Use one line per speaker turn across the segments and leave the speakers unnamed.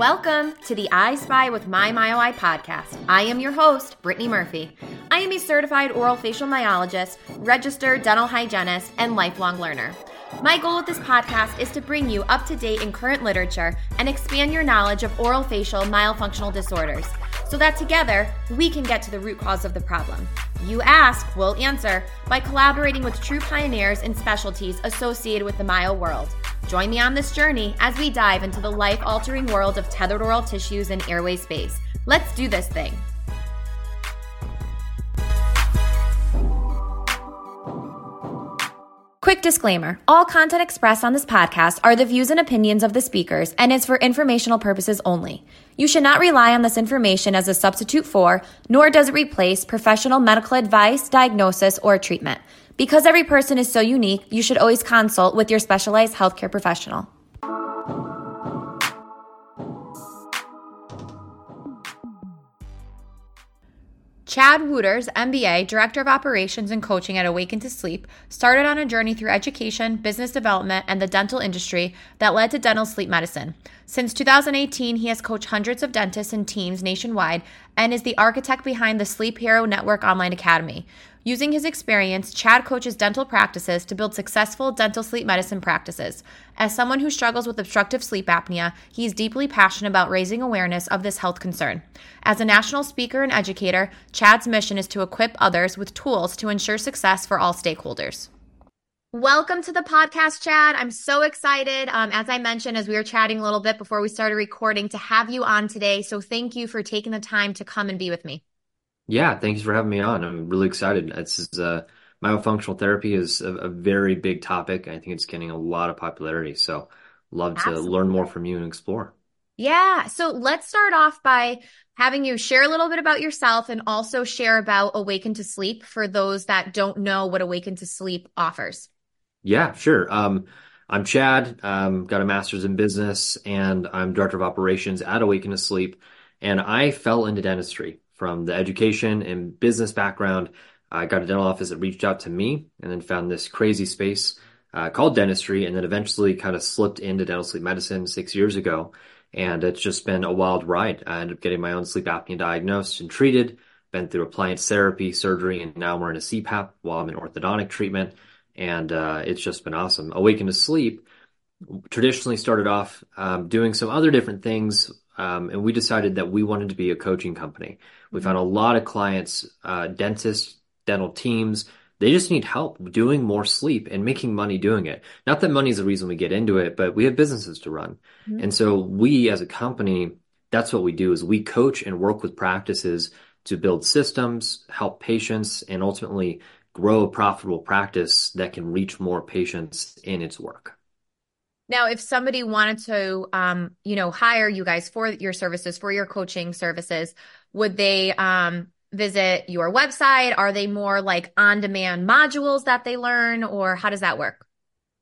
Welcome to the I Spy with My MyOI podcast. I am your host, Brittny Murphy. I am a certified orofacial myologist, registered dental hygienist, and lifelong learner. My goal with this podcast is to bring you up to date in current literature and expand your knowledge of orofacial myofunctional disorders so that together we can get to the root cause of the problem. You ask, we'll answer by collaborating with true pioneers and specialties associated with the myo world. Join me on this journey as we dive into the life altering world of tethered oral tissues and airway space. Let's do this thing. Quick disclaimer all content expressed on this podcast are the views and opinions of the speakers and is for informational purposes only. You should not rely on this information as a substitute for, nor does it replace, professional medical advice, diagnosis, or treatment. Because every person is so unique, you should always consult with your specialized healthcare professional. Chad Wooters, MBA, Director of Operations and Coaching at Awaken2Sleep, started on a journey through education, business development, and the dental industry that led to dental sleep medicine. Since 2018, he has coached hundreds of dentists and teams nationwide and is the architect behind the Sleep Hero Network Online Academy. Using his experience, Chad coaches dental practices to build successful dental sleep medicine practices. As someone who struggles with obstructive sleep apnea, he is deeply passionate about raising awareness of this health concern. As a national speaker and educator, Chad's mission is to equip others with tools to ensure success for all stakeholders. Welcome to the podcast, Chad. I'm so excited. Um, as I mentioned, as we were chatting a little bit before we started recording, to have you on today. So thank you for taking the time to come and be with me.
Yeah, thanks for having me on. I'm really excited. This is uh, myofunctional therapy is a, a very big topic. I think it's getting a lot of popularity. So love to learn more from you and explore.
Yeah. So let's start off by having you share a little bit about yourself and also share about Awaken2Sleep for those that don't know what Awaken2Sleep offers.
Yeah, sure. Um, I'm Chad. Um, got a master's in business, and I'm director of operations at Awaken2Sleep. And I fell into dentistry from the education and business background. I got a dental office that reached out to me and then found this crazy space uh, called dentistry and then eventually kind of slipped into dental sleep medicine six years ago. And it's just been a wild ride. I ended up getting my own sleep apnea diagnosed and treated, been through appliance therapy, surgery, and now we're in a CPAP while I'm in orthodontic treatment. And uh, it's just been awesome. Awaken2Sleep traditionally started off um, doing some other different things um, and we decided that we wanted to be a coaching company. We found a lot of clients, uh, dentists, dental teams, they just need help doing more sleep and making money doing it. Not that money is the reason we get into it, but we have businesses to run. Mm-hmm. And so we as a company, that's what we do is we coach and work with practices to build systems, help patients, and ultimately grow a profitable practice that can reach more patients in its work.
Now, if somebody wanted to, um, you know, hire you guys for your services, for your coaching services, would they um, visit your website? Are they more like on demand modules that they learn, or how does that work?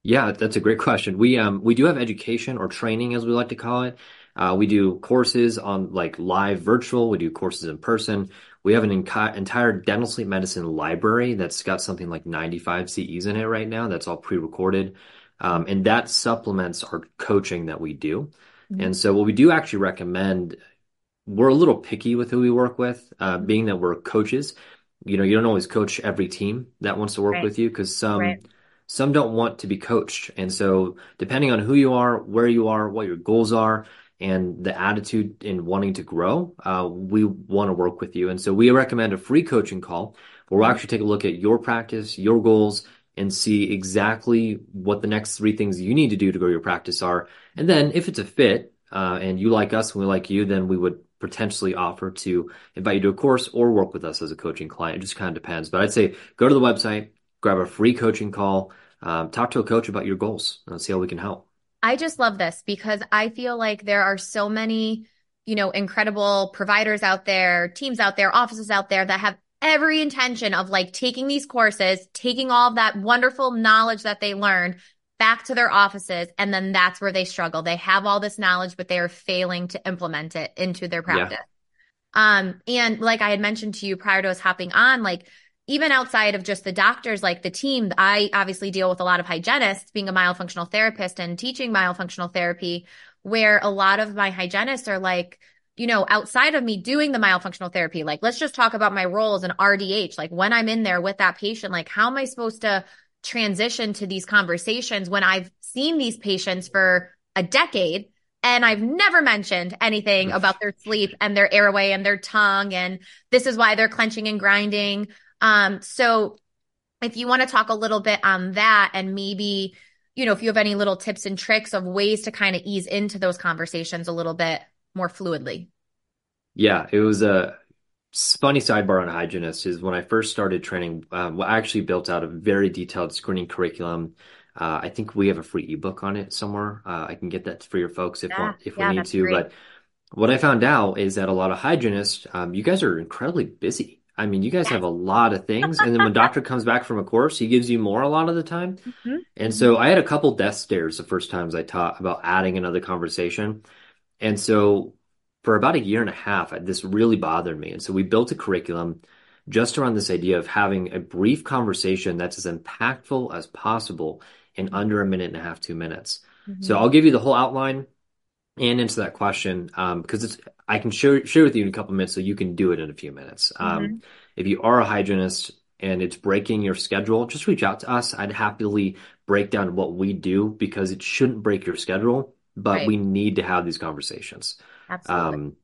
Yeah, that's a great question. We um we do have education or training, as we like to call it. Uh, we do courses on like live virtual. We do courses in person. We have an entire dental sleep medicine library that's got something like 95 CEs in it right now. That's all pre-recorded. Um, and that supplements our coaching that we do. Mm-hmm. And so what we do actually recommend, we're a little picky with who we work with, uh, being that we're coaches. You know, you don't always coach every team that wants to work right. with you because some right. some don't want to be coached. And so depending on who you are, where you are, what your goals are, and the attitude in wanting to grow, uh, we want to work with you. And so we recommend a free coaching call where we'll mm-hmm. actually take a look at your practice, your goals, and see exactly what the next three things you need to do to grow your practice are. And then if it's a fit, uh, and you like us and we like you, then we would potentially offer to invite you to a course or work with us as a coaching client. It just kind of depends. But I'd say go to the website, grab a free coaching call, um, talk to a coach about your goals, and see how we can help.
I just love this because I feel like there are so many, you know, incredible providers out there, teams out there, offices out there that have every intention of like taking these courses, taking all of that wonderful knowledge that they learned back to their offices. And then that's where they struggle. They have all this knowledge, but they are failing to implement it into their practice. Yeah. Um, and like I had mentioned to you prior to us hopping on, like even outside of just the doctors, like the team, I obviously deal with a lot of hygienists being a myofunctional therapist and teaching myofunctional therapy. where a lot of my hygienists are like, you know, outside of me doing the myofunctional therapy, like let's just talk about my role as an RDH. Like when I'm in there with that patient, like how am I supposed to transition to these conversations when I've seen these patients for a decade and I've never mentioned anything about their sleep and their airway and their tongue and this is why they're clenching and grinding. Um, so if you want to talk a little bit on that and maybe you know if you have any little tips and tricks of ways to kind of ease into those conversations a little bit more fluidly
yeah it was a funny sidebar on hygienist is when i first started training um, i actually built out a very detailed screening curriculum uh, i think we have a free ebook on it somewhere uh, i can get that for your folks if, yeah, if yeah, we need to great. but what i found out is that a lot of hygienists um, you guys are incredibly busy I mean, you guys have a lot of things. And then when doctor comes back from a course, he gives you more a lot of the time. Mm-hmm. And so I had a couple death stares the first times I taught about adding another conversation. And so for about a year and a half, this really bothered me. And so we built a curriculum just around this idea of having a brief conversation that's as impactful as possible in under a minute and a half, two minutes. Mm-hmm. So I'll give you the whole outline and answer that question um, because it's I can share share with you in a couple minutes so you can do it in a few minutes. Um, mm-hmm. If you are a hygienist and it's breaking your schedule, just reach out to us. I'd happily break down what we do because it shouldn't break your schedule, but right. we need to have these conversations.
Absolutely. Um,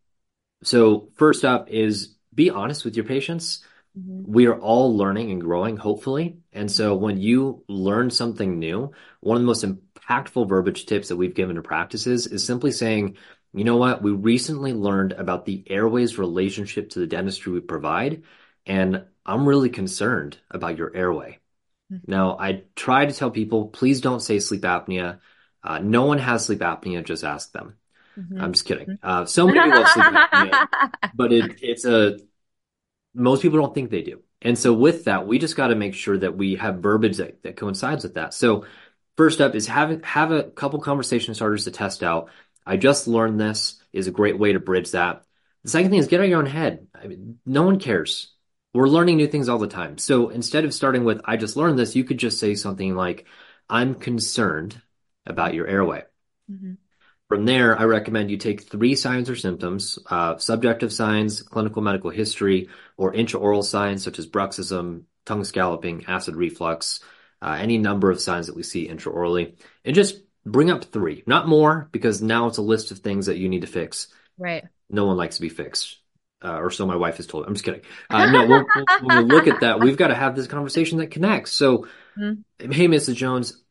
so first up is be honest with your patients. Mm-hmm. We are all learning and growing, hopefully. And so when you learn something new, one of the most impactful verbiage tips that we've given to practices is simply saying, you know what? We recently learned about the airways relationship to the dentistry we provide, and I'm really concerned about your airway. Mm-hmm. Now, I try to tell people, please don't say sleep apnea. Uh, no one has sleep apnea. Just ask them. Mm-hmm. I'm just kidding. Uh, so many people have sleep apnea, but it, it's a most people don't think they do. And so with that, we just got to make sure that we have verbiage that, that coincides with that. So first up is have have a couple conversation starters to test out. I just learned this is a great way to bridge that. The second thing is get out of your own head. I mean, no one cares. We're learning new things all the time. So instead of starting with, I just learned this, you could just say something like, I'm concerned about your airway. Mm-hmm. From there, I recommend you take three signs or symptoms, uh, subjective signs, clinical medical history, or intraoral signs such as bruxism, tongue scalloping, acid reflux, uh, any number of signs that we see intraorally, and just bring up three, not more, because now it's a list of things that you need to fix.
Right.
No one likes to be fixed. Uh, or so my wife has told. Me. I'm just kidding. Uh, no, we'll, we'll, when we look at that, we've got to have this conversation that connects. So, mm-hmm. hey, Mrs. Jones,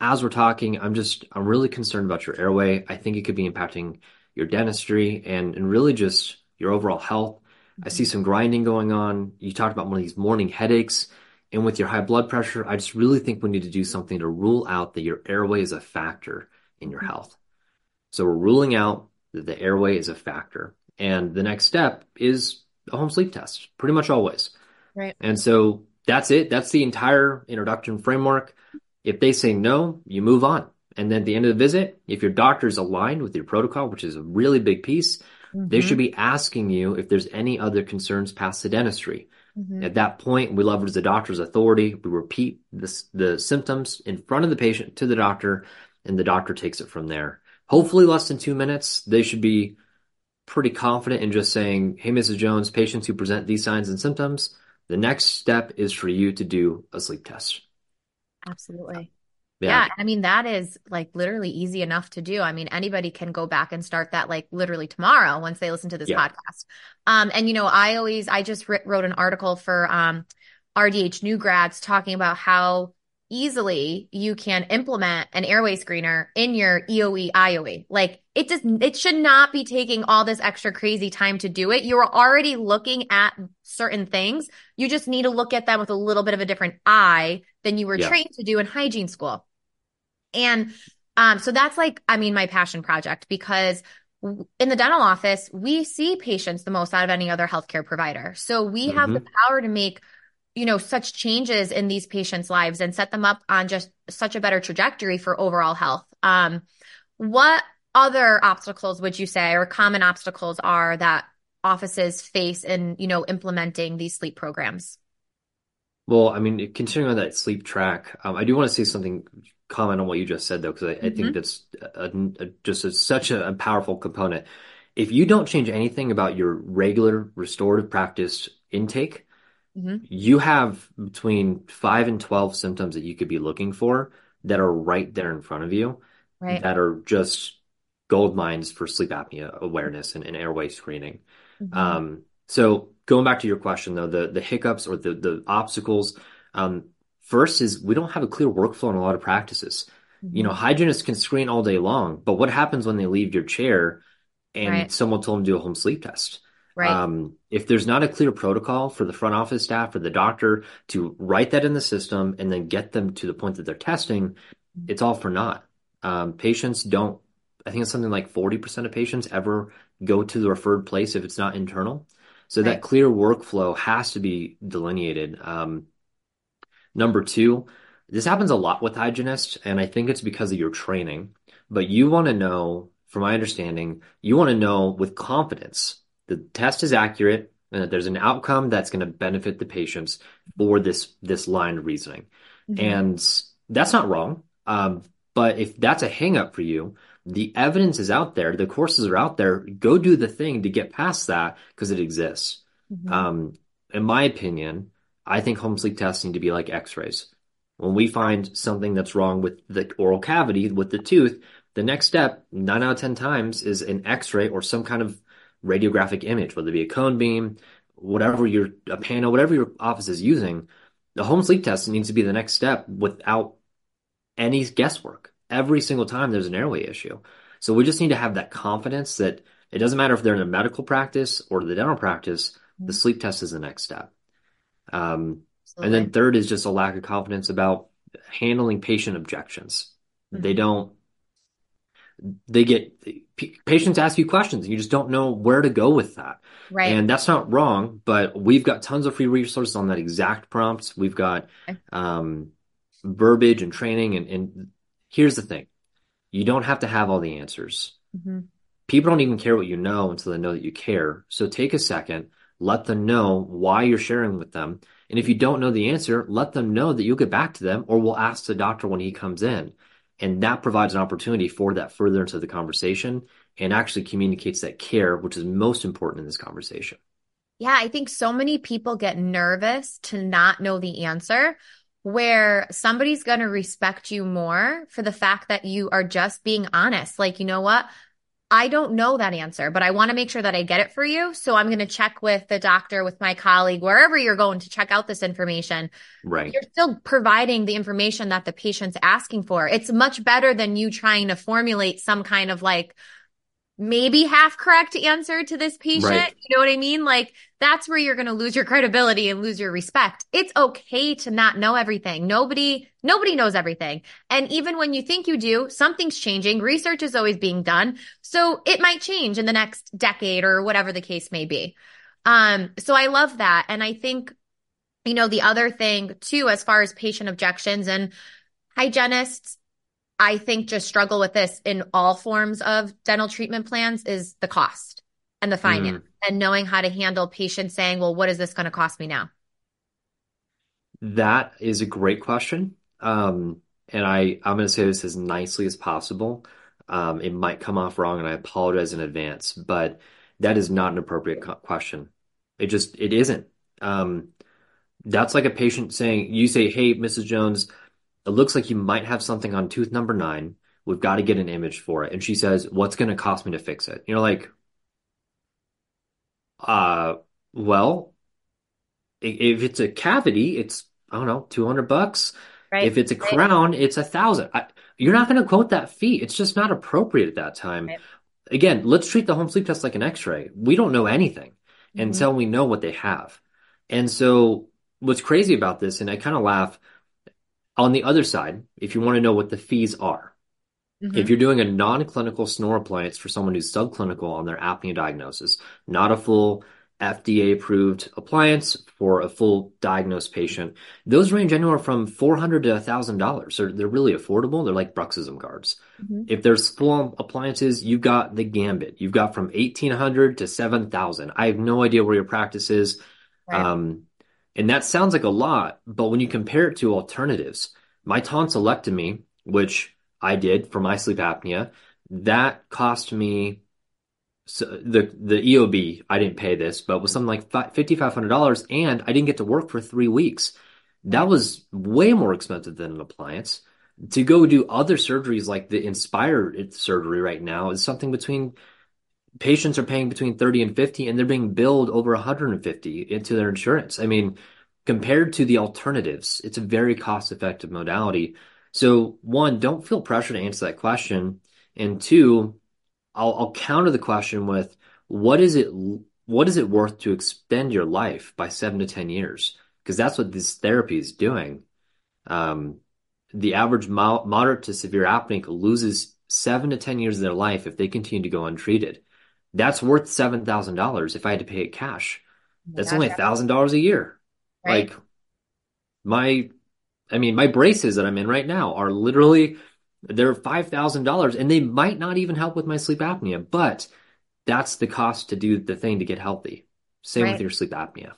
as we're talking, I'm just I'm really concerned about your airway. I think it could be impacting your dentistry and and really just your overall health. Mm-hmm. I see some grinding going on. You talked about one of these morning headaches. And with your high blood pressure, I just really think we need to do something to rule out that your airway is a factor in your health. So we're ruling out that the airway is a factor. And the next step is a home sleep test, pretty much always.
Right.
And so that's it. That's the entire introduction framework. If they say no, you move on. And then at the end of the visit, if your doctor is aligned with your protocol, which is a really big piece, mm-hmm. they should be asking you if there's any other concerns past the dentistry. Mm-hmm. At that point, we leverage the doctor's authority. We repeat this, the symptoms in front of the patient to the doctor, and the doctor takes it from there. Hopefully, less than two minutes. They should be pretty confident in just saying, Hey, Mrs. Jones, patients who present these signs and symptoms, the next step is for you to do a sleep test.
Absolutely. Yeah. yeah. I mean, that is like literally easy enough to do. I mean, anybody can go back and start that like literally tomorrow once they listen to this yeah. podcast. Um, and you know, I always, I just wrote an article for, um, RDH new grads talking about how easily you can implement an airway screener in your EOE IOE. Like it does it should not be taking all this extra crazy time to do it. You're already looking at certain things. You just need to look at them with a little bit of a different eye than you were yeah. trained to do in hygiene school. And um, so that's like, I mean, my passion project because in the dental office, we see patients the most out of any other healthcare provider. So we mm-hmm. have the power to make, you know, such changes in these patients' lives and set them up on just such a better trajectory for overall health. Um, what other obstacles would you say or common obstacles are that offices face in, you know, implementing these sleep programs?
Well, I mean, continuing on that sleep track, um, I do want to say something comment on what you just said though, because I, I think
Mm-hmm.
that's a, a, just a, such a, powerful component. If you don't change anything about your regular restorative practice intake,
Mm-hmm.
you have between five and 12 symptoms that you could be looking for that are right there in front of you
Right.
that are just gold mines for sleep apnea awareness and, and airway screening.
Mm-hmm.
Um, so going back to your question though, the the hiccups or the the obstacles, um, first is we don't have a clear workflow in a lot of practices. You know,
Mm-hmm.
hygienists can screen all day long, but what happens when they leave your chair and
Right.
someone told them to do a home sleep test?
Right.
Um, if there's not a clear protocol for the front office staff or the doctor to write that in the system and then get them to the point that they're testing, it's all for naught. Um, patients don't, I think it's something like 40% of patients ever go to the referred place if it's not internal. So that clear workflow has to be delineated. Um, number two, this happens a lot with hygienists, and I think it's because of your training. But you want to know, from my understanding, you want to know with confidence the test is accurate and that there's an outcome that's going to benefit the patients for this this line of reasoning.
Mhm.
And that's not wrong. Um, but if that's a hangup for you, the evidence is out there, the courses are out there. Go do the thing to get past that because it exists.
Mhm.
Um, in my opinion, I think home sleep tests need to be like x-rays. When we find something that's wrong with the oral cavity, with the tooth, the next step, nine out of 10 times, is an x-ray or some kind of radiographic image, whether it be a cone beam, whatever your, a pano, whatever your office is using. The home sleep test needs to be the next step without any guesswork. Every single time there's an airway issue. So we just need to have that confidence that it doesn't matter if they're in a medical practice or the dental practice, the
Mhm.
sleep test is the next step. Um, and then third is just a lack of confidence about handling patient objections. They
Mhm.
don't, they get, patients ask you questions and you just don't know where to go with that.
Right.
And that's not wrong, but we've got tons of free resources on that exact prompt. We've got
Okay.
um, verbiage and training. And, and here's the thing you don't have to have all the answers.
Mhm.
People don't even care what you know until they know that you care. So take a second, let them know why you're sharing with them. And if you don't know the answer, let them know that you'll get back to them or we'll ask the doctor when he comes in. And that provides an opportunity for that further into the conversation and actually communicates that care, which is most important in this conversation.
Yeah, I think so many people get nervous to not know the answer, where somebody's going to respect you more for the fact that you are just being honest. Like, you know what? I don't know that answer, but I want to make sure that I get it for you. So I'm going to check with the doctor, with my colleague, wherever you're going to check out this information.
Right.
You're still providing the information that the patient's asking for. It's much better than you trying to formulate some kind of like maybe half correct answer to this patient.
Right.
You know what I mean? Like that's where you're going to lose your credibility and lose your respect. It's okay to not know everything. Nobody, nobody knows everything. And even when you think you do, something's changing. Research is always being done. So it might change in the next decade or whatever the case may be. Um, so I love that. And I think, you know, the other thing too, as far as patient objections and hygienists, I think just struggle with this in all forms of dental treatment plans is the cost and the finance and knowing how to handle patients saying, well, what is this going to cost me now?
That is a great question. Um, and I, I'm going to say this as nicely as possible. Um, it might come off wrong, and I apologize in advance, but that is not an appropriate co- question. It just, it isn't. Um, that's like a patient saying, you say, Hey, Mrs. Jones, it looks like you might have something on tooth number nine. We've got to get an image for it. And she says, What's going to cost me to fix it? You're like, uh, well, if it's a cavity, it's, I don't know, 200 bucks.
Right.
If it's a
Right.
crown, it's a thousand. I, you're not going to quote that fee. It's just not appropriate at that time.
Right.
Again, let's treat the home sleep test like an x-ray. We don't know anything
Mhm.
until we know what they have. And so what's crazy about this, and I kind of laugh, on the other side, if you want to know what the fees are,
Mhm.
if you're doing a non-clinical snore appliance for someone who's subclinical on their apnea diagnosis, not a full FDA approved appliance for a full diagnosed patient, those range anywhere from $400 to $1,000. So they're really affordable. They're like bruxism guards.
Mhm.
If there's full appliances, you've got the gambit. You've got from 1800 to 7000. I have no idea where your practice is.
Right.
Um, and that sounds like a lot, but when you compare it to alternatives, my tonsillectomy which I did for my sleep apnea. That cost me so the the EOB. I didn't pay this, but was something like fifty five hundred dollars, and I didn't get to work for three weeks. That was way more expensive than an appliance. To go do other surgeries like the Inspire surgery right now is something between patients are paying between 30 and 50 and they're being billed over 150 into their insurance. I mean, compared to the alternatives, it's a very cost effective modality. So one, don't feel pressure to answer that question. And two, I'll, I'll counter the question with what is it, what is it worth to extend your life by seven to 10 years? Because that's what this therapy is doing. Um, the average moderate to severe apneic loses seven to 10 years of their life if they continue to go untreated. That's worth $7,000 if I had to pay it cash. That's only a $1,000 a year. Right. Like my, I mean, my braces that I'm in right now are literally, they're $5,000 and they might not even help with my sleep apnea, but that's the cost to do the thing to get healthy. Same right. with your sleep apnea.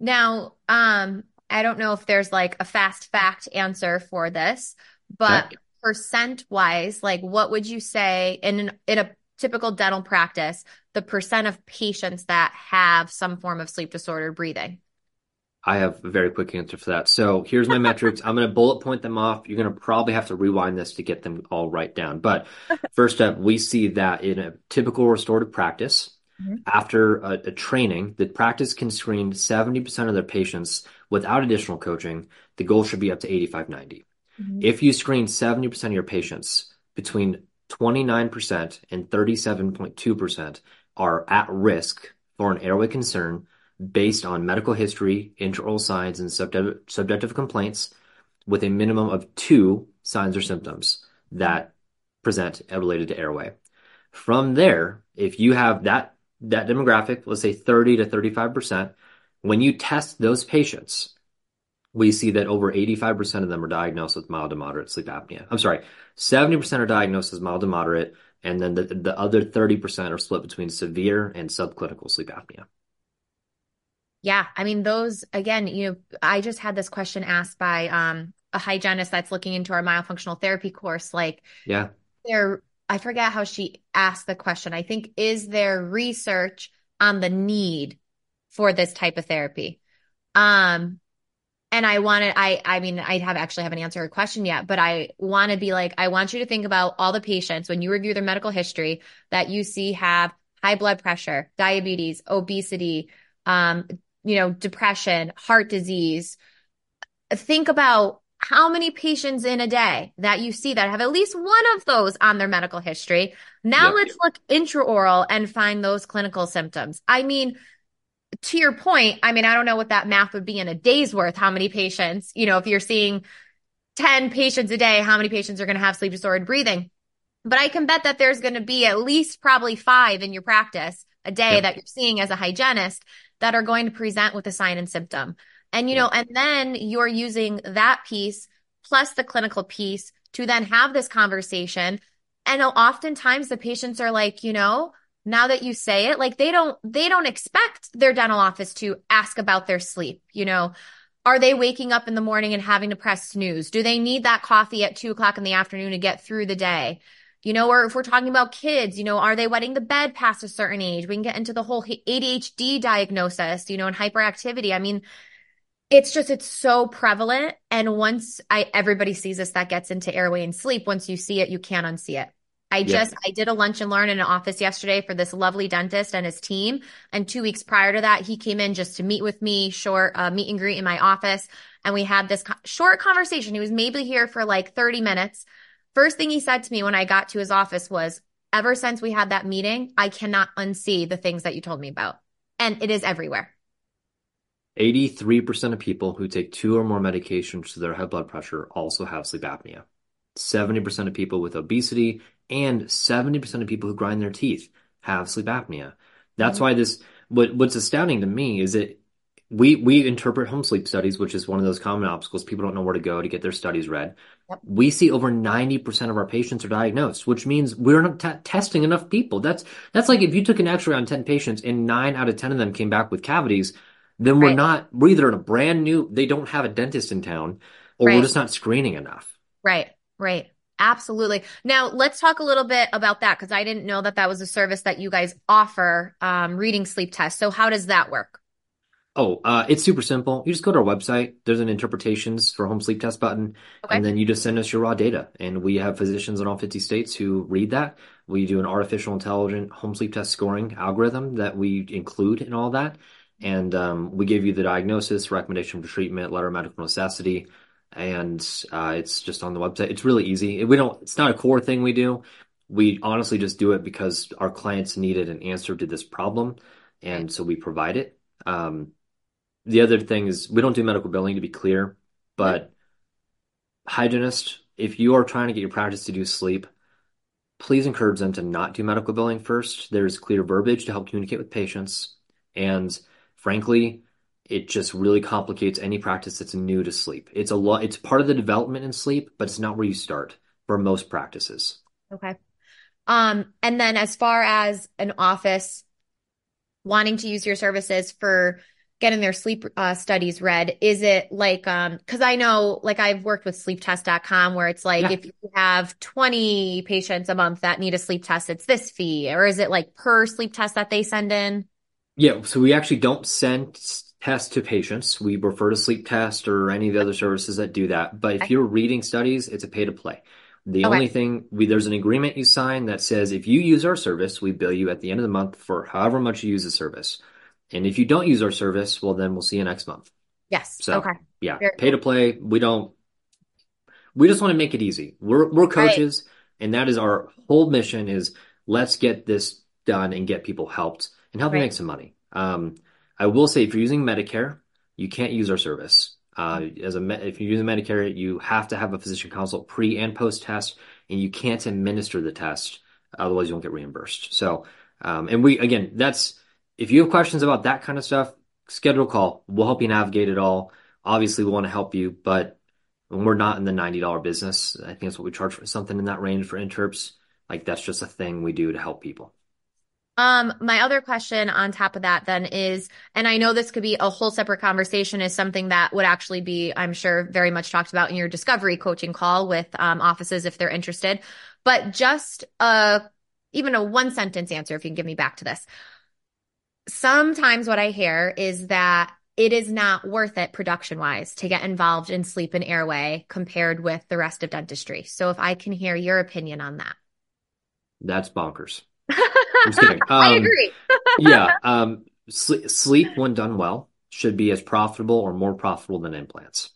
Now, um, I don't know if there's like a fast fact answer for this, but yeah. percent wise, like what would you say in an, in a typical dental practice, the percent of patients that have some form of sleep disordered breathing?
I have a very quick answer for that. So here's my metrics. I'm going to bullet point them off. You're going to probably have to rewind this to get them all right down. But first up, we see that in a typical restorative practice, mm-hmm. after a, a, training, the practice can screen 70% of their patients without additional coaching. The goal should be up to 85, 90. Mm-hmm. If you screen 70% of your patients between 29% and 37.2% are at risk for an airway concern based on medical history, intraoral signs, and subjective complaints with a minimum of two signs or symptoms that present related to airway. From there, if you have that that demographic, let's say 30 to 35%, when you test those patients, we see that over 85% of them are diagnosed with mild to moderate sleep apnea. I'm sorry, 70% are diagnosed as mild to moderate, and then the, the other 30% are split between severe and subclinical sleep apnea.
Yeah, I mean those again, you know, I just had this question asked by um a hygienist that's looking into our myofunctional therapy course like
Yeah.
There I forget how she asked the question. I think is there research on the need for this type of therapy? Um and I wanted, I, I mean, I have actually haven't answered a question yet, but I want to be like, I want you to think about all the patients when you review their medical history that you see have high blood pressure, diabetes, obesity, um, you know, depression, heart disease. Think about how many patients in a day that you see that have at least one of those on their medical history. Now yep. let's look intraoral and find those clinical symptoms. I mean, to your point, I mean, I don't know what that math would be in a day's worth, how many patients, you know, if you're seeing 10 patients a day, how many patients are going to have sleep disordered breathing? But I can bet that there's going to be at least probably five in your practice a day that you're seeing as a hygienist that are going to present with a sign and symptom. And, you know, and then you're using that piece plus the clinical piece to then have this conversation. And oftentimes the patients are like, you know, now that you say it like they don't they don't expect their dental office to ask about their sleep you know? Are they waking up in the morning and having to press snooze? Do they need that coffee at two o'clock in the afternoon to get through the day? You know or if we're talking about kids you know are they wetting the bed past a certain age? We can get into the whole adhd diagnosis you know and hyperactivity. I mean it's just it's so prevalent. And once i everybody sees this that gets into airway and sleep once you see it you can't unsee it I just I did a lunch and learn in an office yesterday for this lovely dentist and his team. And two weeks prior to that, he came in just to meet with me, short uh, meet and greet in my office, and we had this co- short conversation. He was maybe here for like thirty minutes. First thing he said to me when I got to his office was, "Ever since we had that meeting, I cannot unsee the things that you told me about, and it is everywhere."
83% of people who take two or more medications to their high blood pressure also have sleep apnea. 70% of people with obesity and 70% of people who grind their teeth have sleep apnea. That's mm-hmm. why this what what's astounding to me is that we we interpret home sleep studies, which is one of those common obstacles. People don't know where to go to get their studies read. Yep. We see over 90% of our patients are diagnosed, which means we're not t- testing enough people. That's that's like if you took an X-ray on 10 patients and 9 out of 10 of them came back with cavities, then we're right. not we're either in a brand new they don't have a dentist in town or right. we're just not screening enough.
Right. Right. Absolutely. Now, let's talk a little bit about that because I didn't know that that was a service that you guys offer, um, reading sleep tests. So, how does that work?
Oh, uh, it's super simple. You just go to our website. There's an interpretations for home sleep test button,
Okay.
and then you just send us your raw data. And we have physicians in all 50 states who read that. We do an artificial intelligent home sleep test scoring algorithm that we include in all that. And um, we give you the diagnosis, recommendation for treatment, letter of medical necessity, and uh, it's just on the website. It's really easy. We don't. It's not a core thing we do. We honestly just do it because our clients needed an answer to this problem, and so we provide it. Um, the other thing is we don't do medical billing to be clear, but hygienist, if you are trying to get your practice to do sleep, please encourage them to not do medical billing first. There's clear verbiage to help communicate with patients. And frankly, it just really complicates any practice that's new to sleep. It's a lot, it's part of the development in sleep, but it's not where you start for most practices.
Okay. Um, and then as far as an office wanting to use your services for getting their sleep uh, studies read, is it like, um, because I know, like, I've worked with sleeptest.com where it's like
Yeah.
if you have 20 patients a month that need a sleep test, it's this fee, or is it like per sleep test that they send in?
Yeah, so we actually don't send tests to patients. We refer to sleep test or any of the other services that do that. But if you're reading studies, it's a pay to play. The
Okay.
only thing we there's an agreement you sign that says if you use our service, we bill you at the end of the month for however much you use the service. And if you don't use our service, well then we'll see you next month.
Yes.
So
Okay.
yeah,
Very
pay to play. We don't we just want to make it easy. We're we're
Right.
coaches, and that is our whole mission is let's get this done and get people helped and help
Right.
make some money. Um, I will say if you're using Medicare, you can't use our service. Uh, as a if you're using Medicare, you have to have a physician consult pre and post test, and you can't administer the test, otherwise you won't get reimbursed. So, um, and we again, that's if you have questions about that kind of stuff, schedule a call. We'll help you navigate it all. Obviously, we want to help you, but we're not in the $90 business. I think that's what we charge for something in that range for interps. Like that's just a thing we do to help people.
Um, my other question on top of that then is, and I know this could be a whole separate conversation, is something that would actually be, I'm sure, very much talked about in your discovery coaching call with um, offices if they're interested. But just a even a one sentence answer, if you can give me back to this. Sometimes what I hear is that it is not worth it production wise to get involved in sleep and airway compared with the rest of dentistry. So if I can hear your opinion on that.
That's bonkers. I'm just kidding.
I
Um,
agree.
yeah, um, sl sleep when done well should be as profitable or more profitable than implants.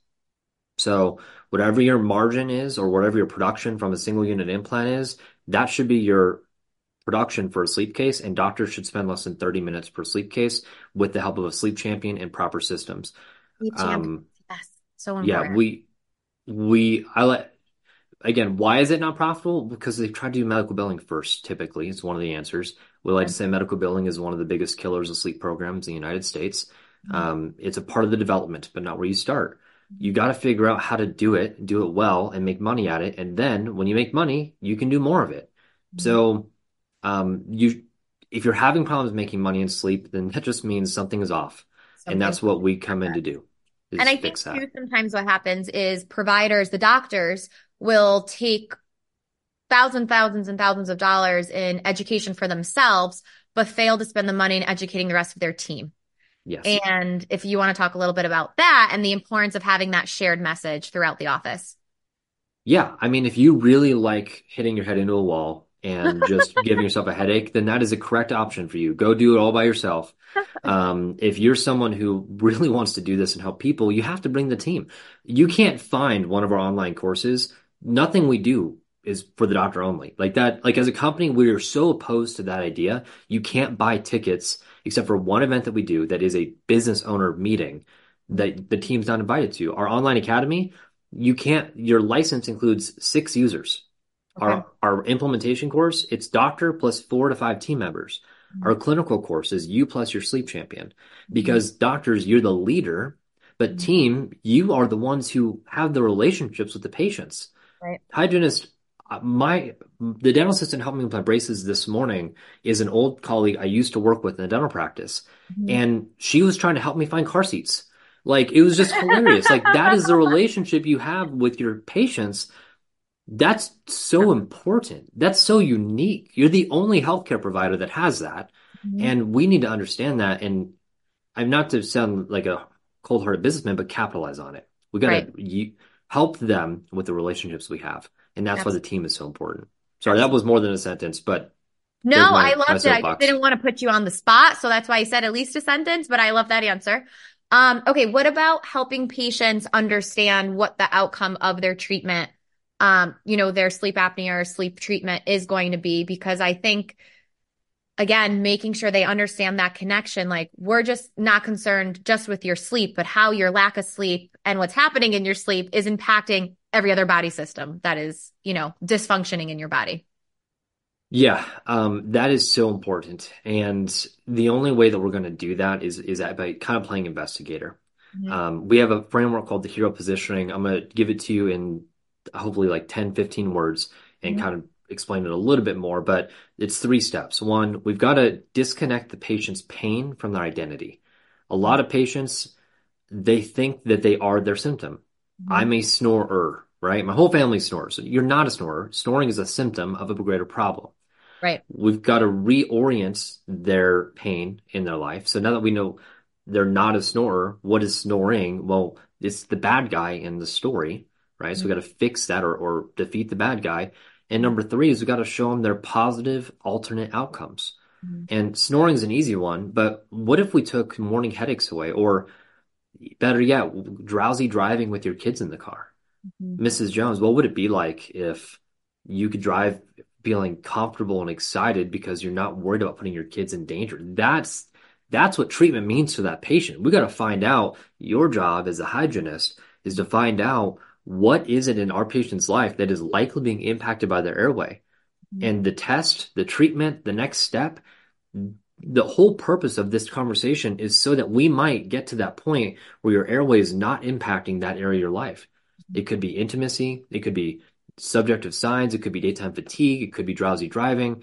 So whatever your margin is or whatever your production from a single unit implant is, that should be your production for a sleep case, and doctors should spend less than 30 minutes per sleep case with the help of a sleep champion and proper systems.
Sleep champion.
Um,
Yes. So
yeah, we we I let again, why is it not profitable? Because they've tried to do medical billing first, typically. It's one of the answers. We like to say medical billing is one of the biggest killers of sleep programs in the United States. Um, it's a part of the development, but not where you start. You got to figure out how to do it, do it well, and make money at it. And then when you make money, you can do more of it. So, um, you, if you're having problems making money in sleep, then that just means something is off. And that's what we come in to do,
And I think
that.
too, sometimes what happens is providers, the doctors, will take thousands, thousands, and thousands of dollars in education for themselves, but fail to spend the money in educating the rest of their team.
Yes.
And if you want to talk a little bit about that and the importance of having that shared message throughout the office.
Yeah, I mean, if you really like hitting your head into a wall and just giving yourself a headache, then that is a correct option for you. Go do it all by yourself. Um, if you're someone who really wants to do this and help people, you have to bring the team. You can't find one of our online courses. Nothing we do is for the doctor only. Like that, like as a company, we are so opposed to that idea. You can't buy tickets except for one event that we do that is a business owner meeting that the team's not invited to. Our online academy, you can't, your license includes six users.
Okay.
Our our implementation course, it's doctor plus four to five team members. Mm-hmm. Our clinical course is you plus your sleep champion. Mm-hmm. Because doctors, you're the leader, but mm-hmm. team, you are the ones who have the relationships with the patients.
Right.
Hygienist, uh, my the dental assistant helping me with my braces this morning is an old colleague I used to work with in a dental practice,
Mhm.
and she was trying to help me find car seats. Like it was just hilarious. Like that is the relationship you have with your patients. That's so important. That's so unique. You're the only healthcare provider that has that.
Mhm.
And we need to understand that. And I'm not to sound like a cold-hearted businessman, but capitalize on it. We got to, Right. Help them with the relationships we have. And that's why the team is so important. Sorry, that was more than a sentence, but
No,
my,
I loved it. I didn't want to put you on the spot, so that's why I said at least a sentence, but I love that answer. Um, okay, what about helping patients understand what the outcome of their treatment, um, you know, their sleep apnea or sleep treatment is going to be? Because I think, again, making sure they understand that connection, like we're just not concerned just with your sleep, but how your lack of sleep and what's happening in your sleep is impacting every other body system that is, you know, dysfunctioning in your body.
Yeah, um, that is so important. And the only way that we're going to do that is is by kind of playing investigator.
Mhm.
Um, we have a framework called the hero positioning. I'm going to give it to you in hopefully like 10, 15 words and
Mhm.
kind of explain it a little bit more, but it's three steps. One, we've got to disconnect the patient's pain from their identity. A lot of patients, they think that they are their symptom. Mm-hmm. I'm a snorer, right? My whole family snores. You're not a snorer. Snoring is a symptom of a greater problem.
Right.
We've got to reorient their pain in their life. So now that we know they're not a snorer, what is snoring? Well, it's the bad guy in the story, right? So we mm-hmm. got to fix that or, or defeat the bad guy. And number three is we got to show them their positive alternate outcomes.
Mhm.
And snoring is an easy one, but what if we took morning headaches away? Or better yet, drowsy driving with your kids in the car?
Mhm.
Mrs. Jones, what would it be like if you could drive feeling comfortable and excited because you're not worried about putting your kids in danger? That's that's what treatment means to that patient. We got to find out your job as a hygienist is to find out what is it in our patient's life that is likely being impacted by their airway.
Mhm.
And the test, the treatment, the next step, the whole purpose of this conversation is so that we might get to that point where your airway is not impacting that area of your life. It could be intimacy, it could be subjective signs, it could be daytime fatigue, it could be drowsy driving.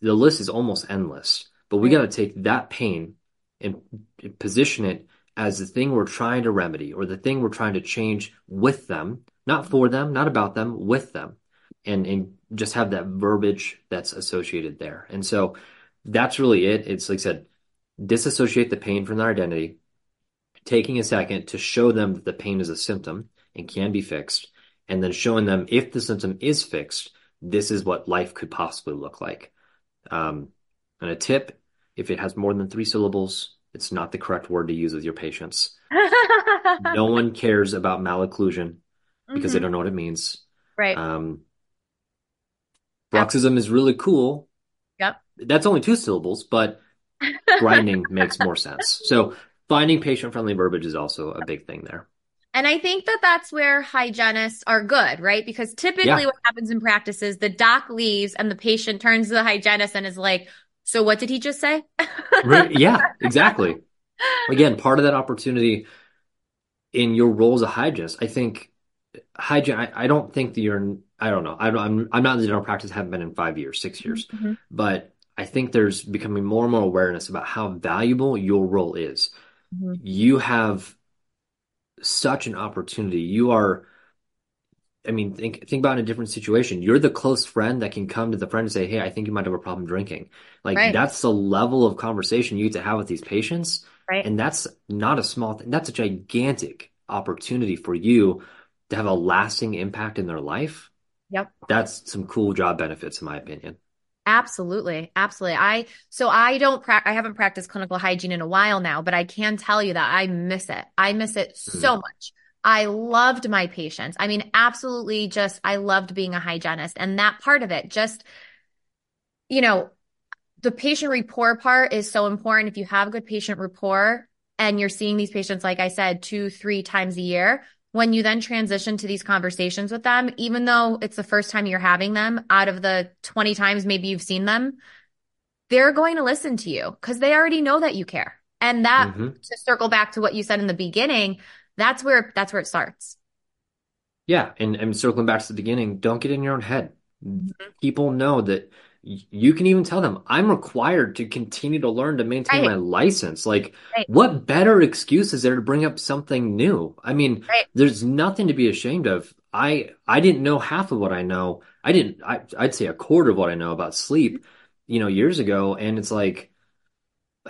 The list is almost endless. But we got to take that pain and position it as the thing we're trying to remedy or the thing we're trying to change with them, not for them, not about them, with them. And and just have that verbiage that's associated there. And so that's really it. It's like I said, disassociate the pain from their identity, taking a second to show them that the pain is a symptom and can be fixed, and then showing them if the symptom is fixed, this is what life could possibly look like. Um, and a tip, if it has more than three syllables, it's not the correct word to use with your patients. No one cares about malocclusion because they
Mhm.
don't know what it means.
Right.
Um, bruxism is really cool.
Yep.
That's only two syllables, but grinding makes more sense. So finding patient-friendly verbiage is also a big thing there.
And I think that that's where hygienists are good, right? Because typically
Yeah.
what happens in practice is the doc leaves and the patient turns to the hygienist and is like, so what did he just say?
Right? Yeah, exactly. Again, part of that opportunity in your role as a hygienist, I think hygiene. I, I don't think that you're. I don't know. I don't, I'm I'm not in the general practice. Haven't been in five years, six years,
Mhm.
but I think there's becoming more and more awareness about how valuable your role is.
Mhm.
You have such an opportunity. You are. I mean, think think about in a different situation. You're the close friend that can come to the friend and say, "Hey, I think you might have a problem drinking." Like
Right.
that's the level of conversation you get to have with these patients,
Right.
and that's not a small thing. That's a gigantic opportunity for you to have a lasting impact in their life.
Yep.
That's some cool job benefits, in my opinion.
Absolutely. Absolutely. I, so I don't, prac I haven't practiced clinical hygiene in a while now, but I can tell you that I miss it. I miss it hmm. so much. I loved my patients. I mean, absolutely just, I loved being a hygienist and that part of it, just, you know, the patient rapport part is so important. If you have good patient rapport and you're seeing these patients, like I said, two, three times a year, when you then transition to these conversations with them, even though it's the first time you're having them out of the 20 times maybe you've seen them, they're going to listen to you because they already know that you care. And that,
Mhm.
to circle back to what you said in the beginning, that's where, that's where it starts.
Yeah, and and circling back to the beginning, don't get in your own head.
Mm-hmm.
People know that you can even tell them, I'm required to continue to learn to maintain
Right.
my license. Like,
Right.
what better excuse is there to bring up something new? I mean,
Right.
there's nothing to be ashamed of. I I didn't know half of what I know. I didn't I I'd say a quarter of what I know about sleep, you know, years ago. And it's like,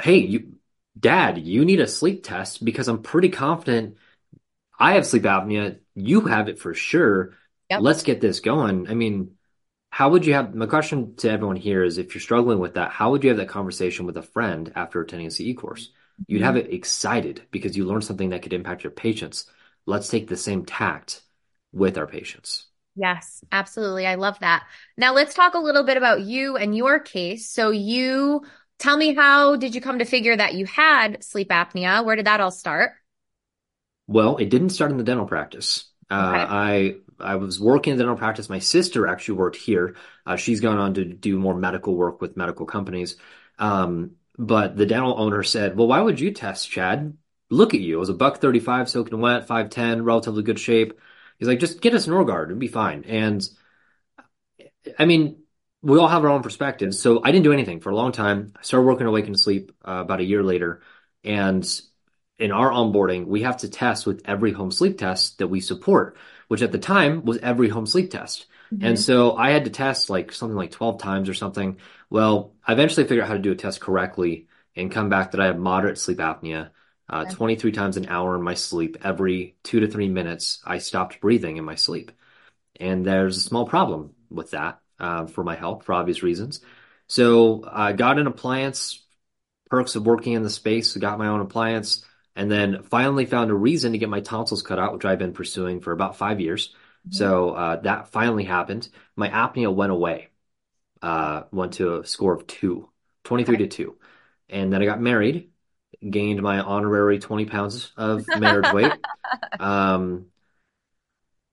hey, you dad, you need a sleep test because I'm pretty confident I have sleep apnea. You have it for sure.
Yep.
Let's get this going. I mean, how would you have my question to everyone here is if you're struggling with that, how would you have that conversation with a friend after attending a CE course? You'd have
Mhm.
it excited because you learned something that could impact your patients. Let's take the same tact with our patients.
Yes, absolutely. I love that. Now let's talk a little bit about you and your case. So you tell me how did you come to figure that you had sleep apnea? Where did that all start?
Well, it didn't start in the dental practice. Uh,
Okay.
I I was working in dental practice. My sister actually worked here. Uh, she's gone on to do more medical work with medical companies. Um, but the dental owner said, "Well, why would you test, Chad? Look at you. I was a buck 35, soaking wet, 5'10, relatively good shape." He's like, "Just get us an Norgard and be fine." And I mean, we all have our own perspectives. So I didn't do anything for a long time. I started working Awaken2Sleep uh, about a year later. And in our onboarding, we have to test with every home sleep test that we support, which at the time was every home sleep test. And
hmm
so I had to test like something like 12 times or something. Well, I eventually figured out how to do a test correctly and come back that I have moderate sleep apnea. Uh, 23 times an hour in my sleep, every two to three minutes, I stopped breathing in my sleep. And there's a small problem with that uh, for my health for obvious reasons. So I got an appliance, perks of working in the space, got my own appliance, and then finally found a reason to get my tonsils cut out, which I've been pursuing for about five years.
hmm
So uh, that finally happened. My apnea went away, uh, went to a score of two, 23
Okay.
to 2. And then I got married, gained my honorary 20 pounds of marriage weight. Um,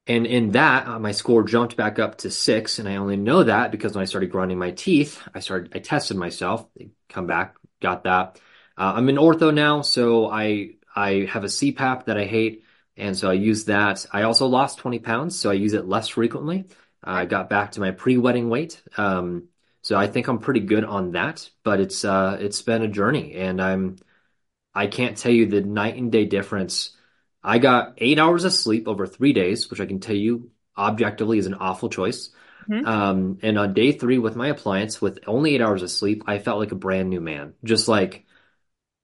and in that, uh, my score jumped back up to six, and I only know that because when I started grinding my teeth, I started, I tested myself, come back, got that. Uh, I'm in ortho now, so I I have a CPAP that I hate, and so I use that. I also lost 20 pounds, so I use it less frequently. I got back to my pre-wedding weight, um, so I think I'm pretty good on that. But it's uh, it's been a journey, and I'm I can't tell you the night and day difference. I got eight hours of sleep over three days, which I can tell you objectively is an awful choice.
hmm
Um, and on day three with my appliance, with only eight hours of sleep, I felt like a brand new man. Just like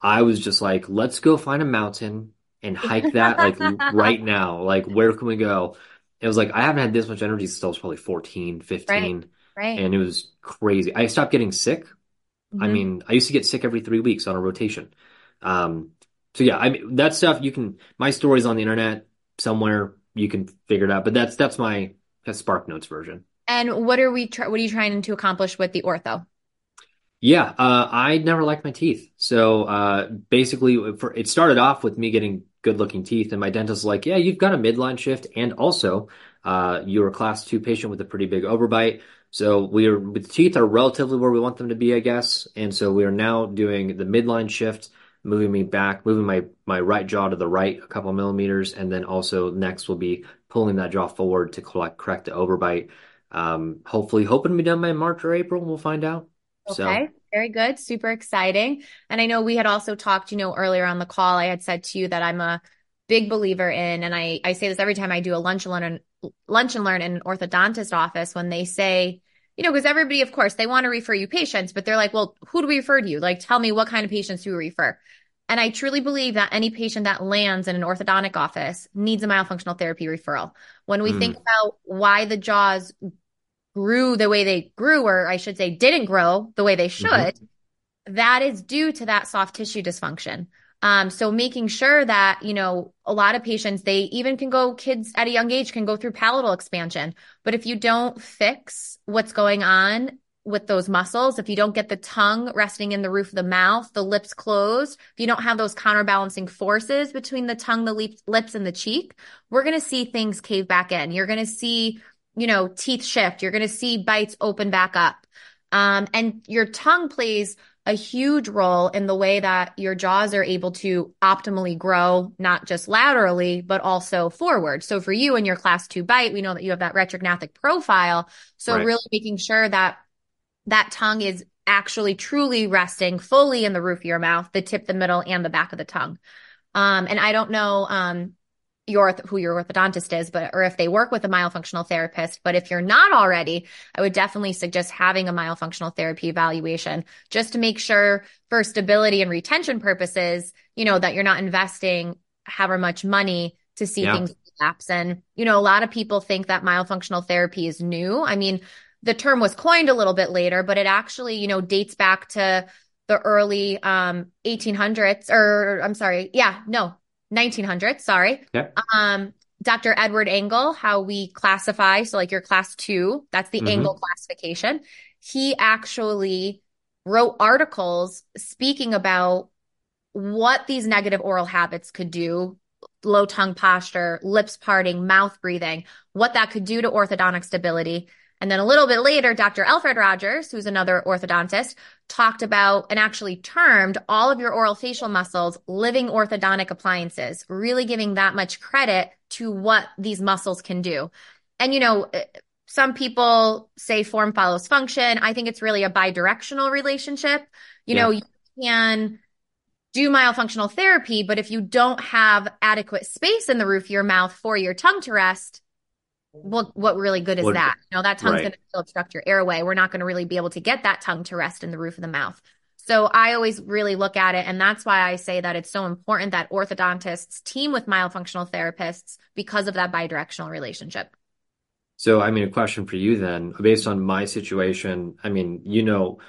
I was just like, let's go find a mountain and hike that like right now. Like, where can we go? It was like I haven't had this much energy since I was probably 14, 15,
Right.
and it was crazy. I stopped getting sick I
hmm
mean, I used to get sick every three weeks on a rotation. Um, so yeah, I mean that stuff you can my story's on the internet somewhere. You can figure it out. But that's that's my that's SparkNotes version.
And what are we try what are you trying to accomplish with the ortho?
Yeah, uh, I never liked my teeth. So uh, basically, for, it started off with me getting good-looking teeth, and my dentist was like, "Yeah, you've got a midline shift, and also uh, you're a class two patient with a pretty big overbite. So we are with teeth are relatively where we want them to be, I guess. And so we are now doing the midline shift, moving me back, moving my my right jaw to the right a couple millimeters, and then also next will be pulling that jaw forward to collect, correct the overbite. Um, hopefully, hoping to be done by March or April. We'll find out. So.
Okay, very good. Super exciting. And I know we had also talked, you know, earlier on the call, I had said to you that I'm a big believer in, and I, I say this every time I do a lunch and learn, lunch and learn in an orthodontist office when they say, you know, because everybody, of course, they want to refer you patients, but they're like, well, who do we refer to you? Like, tell me what kind of patients do we refer? And I truly believe that any patient that lands in an orthodontic office needs a myofunctional therapy referral. When we think
mm.
about why the jaws grew the way they grew, or I should say, didn't grow the way they
hmm
should, that is due to that soft tissue dysfunction. Um, so making sure that, you know, a lot of patients, they even can go, kids at a young age can go through palatal expansion. But if you don't fix what's going on with those muscles, if you don't get the tongue resting in the roof of the mouth, the lips closed, if you don't have those counterbalancing forces between the tongue, the lip, lips, and the cheek, we're going to see things cave back in. You're going to see, you know, teeth shift. You're going to see bites open back up. Um, and your tongue plays a huge role in the way that your jaws are able to optimally grow, not just laterally, but also forward. So for you and your class two bite, we know that you have that retrognathic profile. So
Right.
really making sure that that tongue is actually truly resting fully in the roof of your mouth, the tip, the middle, and the back of the tongue. Um, and I don't know, um, your who your orthodontist is, but or if they work with a myofunctional therapist. But if you're not already, I would definitely suggest having a myofunctional therapy evaluation just to make sure for stability and retention purposes, you know, that you're not investing however much money to see yeah. things relapse. And, you know, a lot of people think that myofunctional therapy is new. I mean, the term was coined a little bit later, but it actually, you know, dates back to the early um 1800s or I'm sorry, yeah, no, 1900s, sorry.
Yeah.
Um, Dr. Edward Angle, how we classify. So, like your class two, that's the mm-hmm. Engel classification. He actually wrote articles speaking about what these negative oral habits could do low tongue posture, lips parting, mouth breathing, what that could do to orthodontic stability. And then a little bit later, Dr. Alfred Rogers, who's another orthodontist, talked about and actually termed all of your orofacial muscles living orthodontic appliances, really giving that much credit to what these muscles can do. And, you know, eh, some people say form follows function. I think it's really a bidirectional relationship. You yeah. know, you can do myofunctional therapy, but if you don't have adequate space in the roof of your mouth for your tongue to rest, what what really good is what, that? You know, that tongue's right. going to still obstruct your airway. We're not going to really be able to get that tongue to rest in the roof of the mouth. So I always really look at it, and that's why I say that it's so important that orthodontists team with myofunctional therapists because of that bidirectional relationship.
So, I mean, a question for you then, based on my situation. I mean, you know,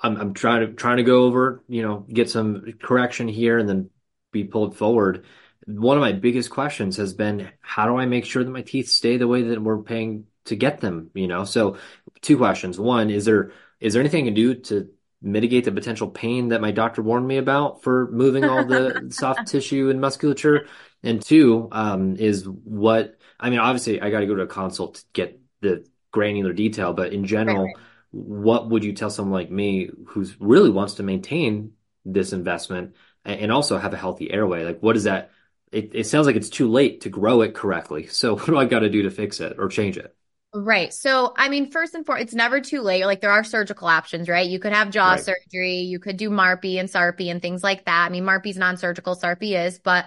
I'm, I'm trying to trying to go over, you know, get some correction here, and then be pulled forward one of my biggest questions has been how do I make sure that my teeth stay the way that we're paying to get them, you know? So two questions. One, is there is there anything I can do to mitigate the potential pain that my doctor warned me about for moving all the soft tissue and musculature? And two, um, is what I mean, obviously I got to go to a consult to get the granular detail, but in general, right, right. what would you tell someone like me who's really wants to maintain this investment and also have a healthy airway? Like, what is that? It, it sounds like it's too late to grow it correctly. So what do I got to do to fix it or change it?
Right. So, I mean, first and foremost, it's never too late. Like there are surgical options, right? You could have jaw right. surgery, you could do MARPE and SARPE and things like that. I mean, MARPE's non-surgical, SARPE is, but,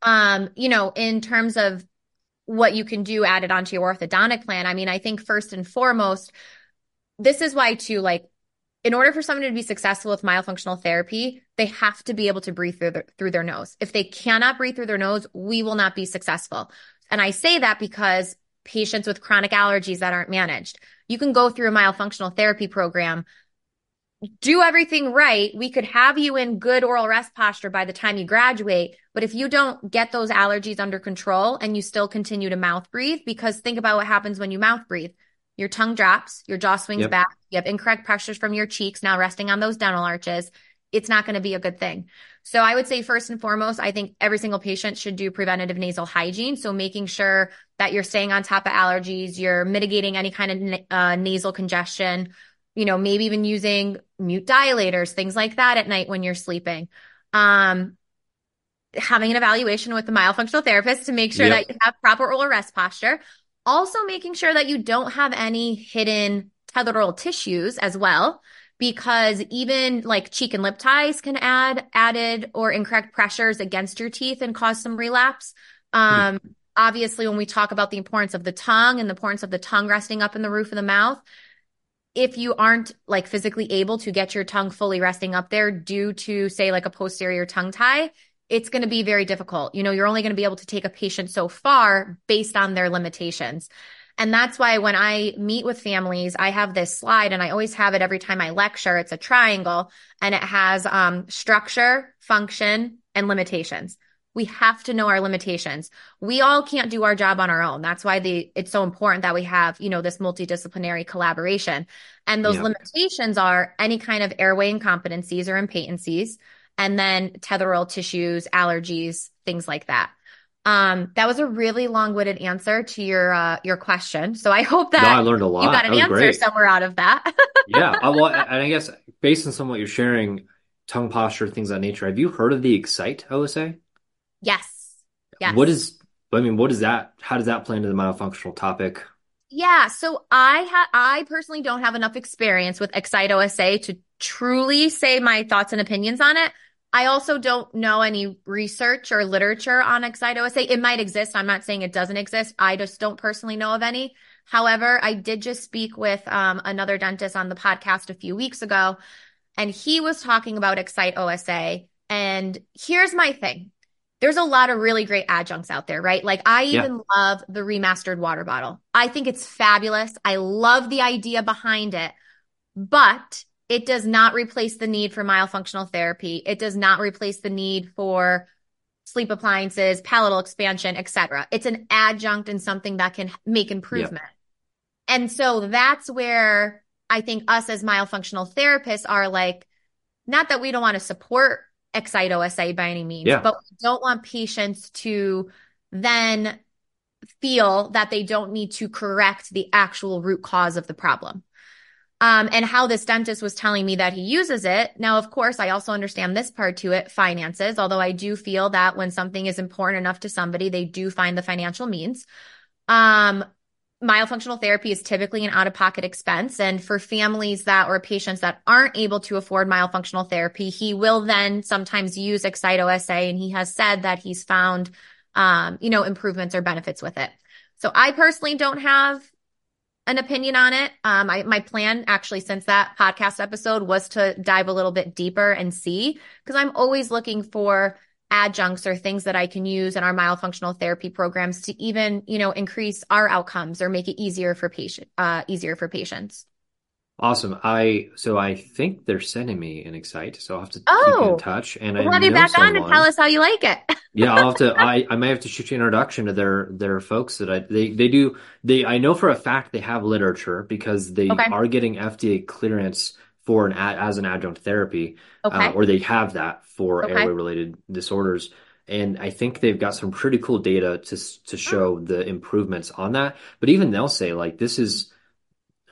um, you know, in terms of what you can do added onto your orthodontic plan, I mean, I think first and foremost, this is why too, like in order for someone to be successful with myofunctional therapy, they have to be able to breathe through their, through their nose. If they cannot breathe through their nose, we will not be successful. And I say that because patients with chronic allergies that aren't managed, you can go through a myofunctional therapy program, do everything right. We could have you in good oral rest posture by the time you graduate. But if you don't get those allergies under control and you still continue to mouth breathe, because think about what happens when you mouth breathe your tongue drops, your jaw swings yep. back, you have incorrect pressures from your cheeks now resting on those dental arches. It's not going to be a good thing. So I would say first and foremost, I think every single patient should do preventative nasal hygiene. So making sure that you're staying on top of allergies, you're mitigating any kind of uh, nasal congestion, you know, maybe even using mute dilators, things like that at night when you're sleeping. Um, having an evaluation with the myofunctional therapist to make sure yep. that you have proper oral rest posture. Also making sure that you don't have any hidden tethered oral tissues as well, because even like cheek and lip ties can add added or incorrect pressures against your teeth and cause some relapse. Um, mm-hmm. Obviously, when we talk about the importance of the tongue and the importance of the tongue resting up in the roof of the mouth, if you aren't like physically able to get your tongue fully resting up there due to say like a posterior tongue tie, it's going to be very difficult. You know, you're only going to be able to take a patient so far based on their limitations. And that's why when I meet with families, I have this slide and I always have it every time I lecture. It's a triangle and it has um, structure, function, and limitations. We have to know our limitations. We all can't do our job on our own. That's why the it's so important that we have, you know, this multidisciplinary collaboration. And those yeah. limitations are any kind of airway incompetencies or impatencies and then tethered oral tissues, allergies, things like that. Um, that was a really long-winded answer to your uh, your question. So I hope that
no, I learned a lot.
You got an answer great. somewhere out of that.
yeah, I, well, and I guess based on some of what you're sharing, tongue posture, things of that nature. Have you heard of the Excite OSA?
Yes. Yes.
What is? I mean, what is that? How does that play into the myofunctional topic?
Yeah, so I ha- I personally don't have enough experience with Excite OSA to truly say my thoughts and opinions on it. I also don't know any research or literature on Excite OSA. It might exist. I'm not saying it doesn't exist. I just don't personally know of any. However, I did just speak with um, another dentist on the podcast a few weeks ago, and he was talking about Excite OSA. And here's my thing there's a lot of really great adjuncts out there, right? Like I even yeah. love the remastered water bottle. I think it's fabulous. I love the idea behind it, but it does not replace the need for myofunctional therapy. It does not replace the need for sleep appliances, palatal expansion, etc. It's an adjunct and something that can make improvement. Yep. And so that's where I think us as myofunctional therapists are like, not that we don't want to support excite OSA by any means, yeah. but we don't want patients to then feel that they don't need to correct the actual root cause of the problem. Um, and how this dentist was telling me that he uses it. Now, of course, I also understand this part to it, finances, although I do feel that when something is important enough to somebody, they do find the financial means. Um, myofunctional therapy is typically an out of pocket expense. And for families that or patients that aren't able to afford myofunctional therapy, he will then sometimes use Excite OSA. And he has said that he's found, um, you know, improvements or benefits with it. So I personally don't have an opinion on it. Um, I, my plan actually since that podcast episode was to dive a little bit deeper and see, because I'm always looking for adjuncts or things that I can use in our myofunctional therapy programs to even, you know, increase our outcomes or make it easier for patient, uh, easier for patients.
Awesome. I so I think they're sending me an Excite, so I'll have to oh, keep in touch. And
we'll
I
have you back someone. on and tell us how you like it.
yeah, I'll have to. I I may have to shoot you an introduction to their their folks that I they they do they I know for a fact they have literature because they okay. are getting FDA clearance for an as an adjunct therapy, uh, okay. uh, or they have that for okay. airway related disorders. And I think they've got some pretty cool data to to show oh. the improvements on that. But even they'll say like this is,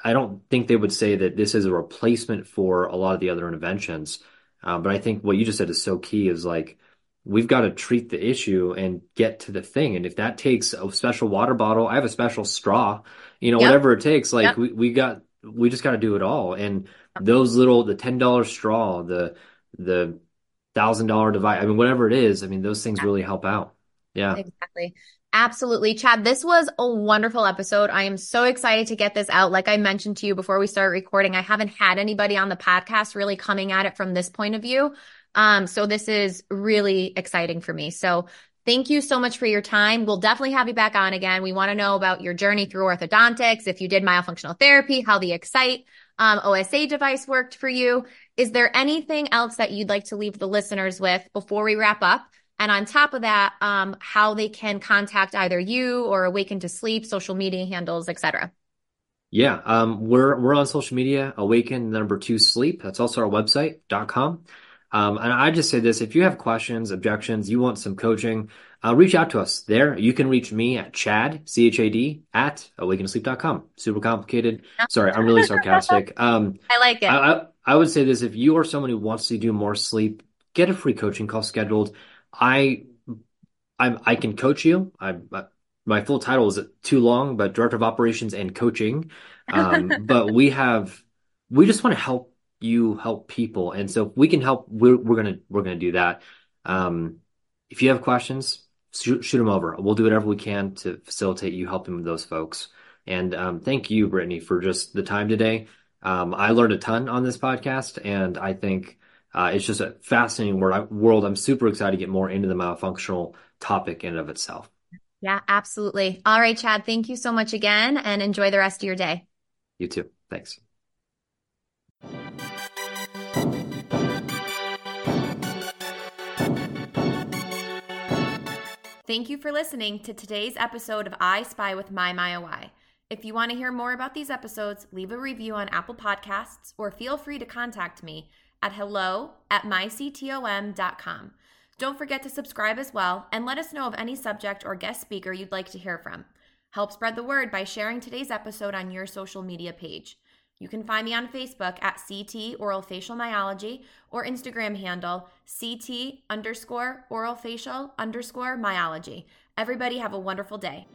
I don't think they would say that this is a replacement for a lot of the other interventions. Uh, but I think what you just said is so key is like we've got to treat the issue and get to the thing. And if that takes a special water bottle, I have a special straw, you know, yep. whatever it takes. Like yep. we we got we just got to do it all. And those little the ten dollar straw, the the thousand dollar device, I mean, whatever it is, I mean, those things really help out. Yeah,
exactly. Absolutely. Chad, this was a wonderful episode. I am so excited to get this out. Like I mentioned to you before we start recording, I haven't had anybody on the podcast really coming at it from this point of view. Um, so this is really exciting for me. So Thank you so much for your time. We'll definitely have you back on again. We want to know about your journey through orthodontics, if you did myofunctional therapy, how the Excite um, OSA device worked for you. Is there anything else that you'd like to leave the listeners with before we wrap up? And on top of that, um, how they can contact either you or Awaken2Sleep, social media handles, etc.
Yeah, um, we're we're on social media. Awaken number two sleep. That's also our website.com. Um, and I just say this: if you have questions, objections, you want some coaching, uh, reach out to us there. You can reach me at Chad, C H A D, at awaken2sleep.com. Super complicated. Sorry, I'm really sarcastic. Um,
I like it.
I, I, I, would say this if you are someone who wants to do more sleep, get a free coaching call scheduled. I I'm, I can coach you. I, my full title is too long, but Director of Operations and Coaching. Um, but we have, we just want to help you help people. And so if we can help, we're, we're going to, we're going to do that. Um, if you have questions, shoot, shoot them over. We'll do whatever we can to facilitate you helping those folks. And um, thank you, Brittny, for just the time today. Um, I learned a ton on this podcast, and I think uh, it's just a fascinating world. I'm super excited to get more into the myofunctional topic in and of itself.
Yeah, absolutely. All right, Chad, thank you so much again, and enjoy the rest of your day.
You too. Thanks.
Thank you for listening to today's episode of I Spy with My MyOI. If you want to hear more about these episodes, leave a review on Apple Podcasts or feel free to contact me at hello at myctom.com. Don't forget to subscribe as well and let us know of any subject or guest speaker you'd like to hear from. Help spread the word by sharing today's episode on your social media page. You can find me on Facebook at CT Orofacial Myology or Instagram handle CT underscore orofacial underscore myology. Everybody have a wonderful day.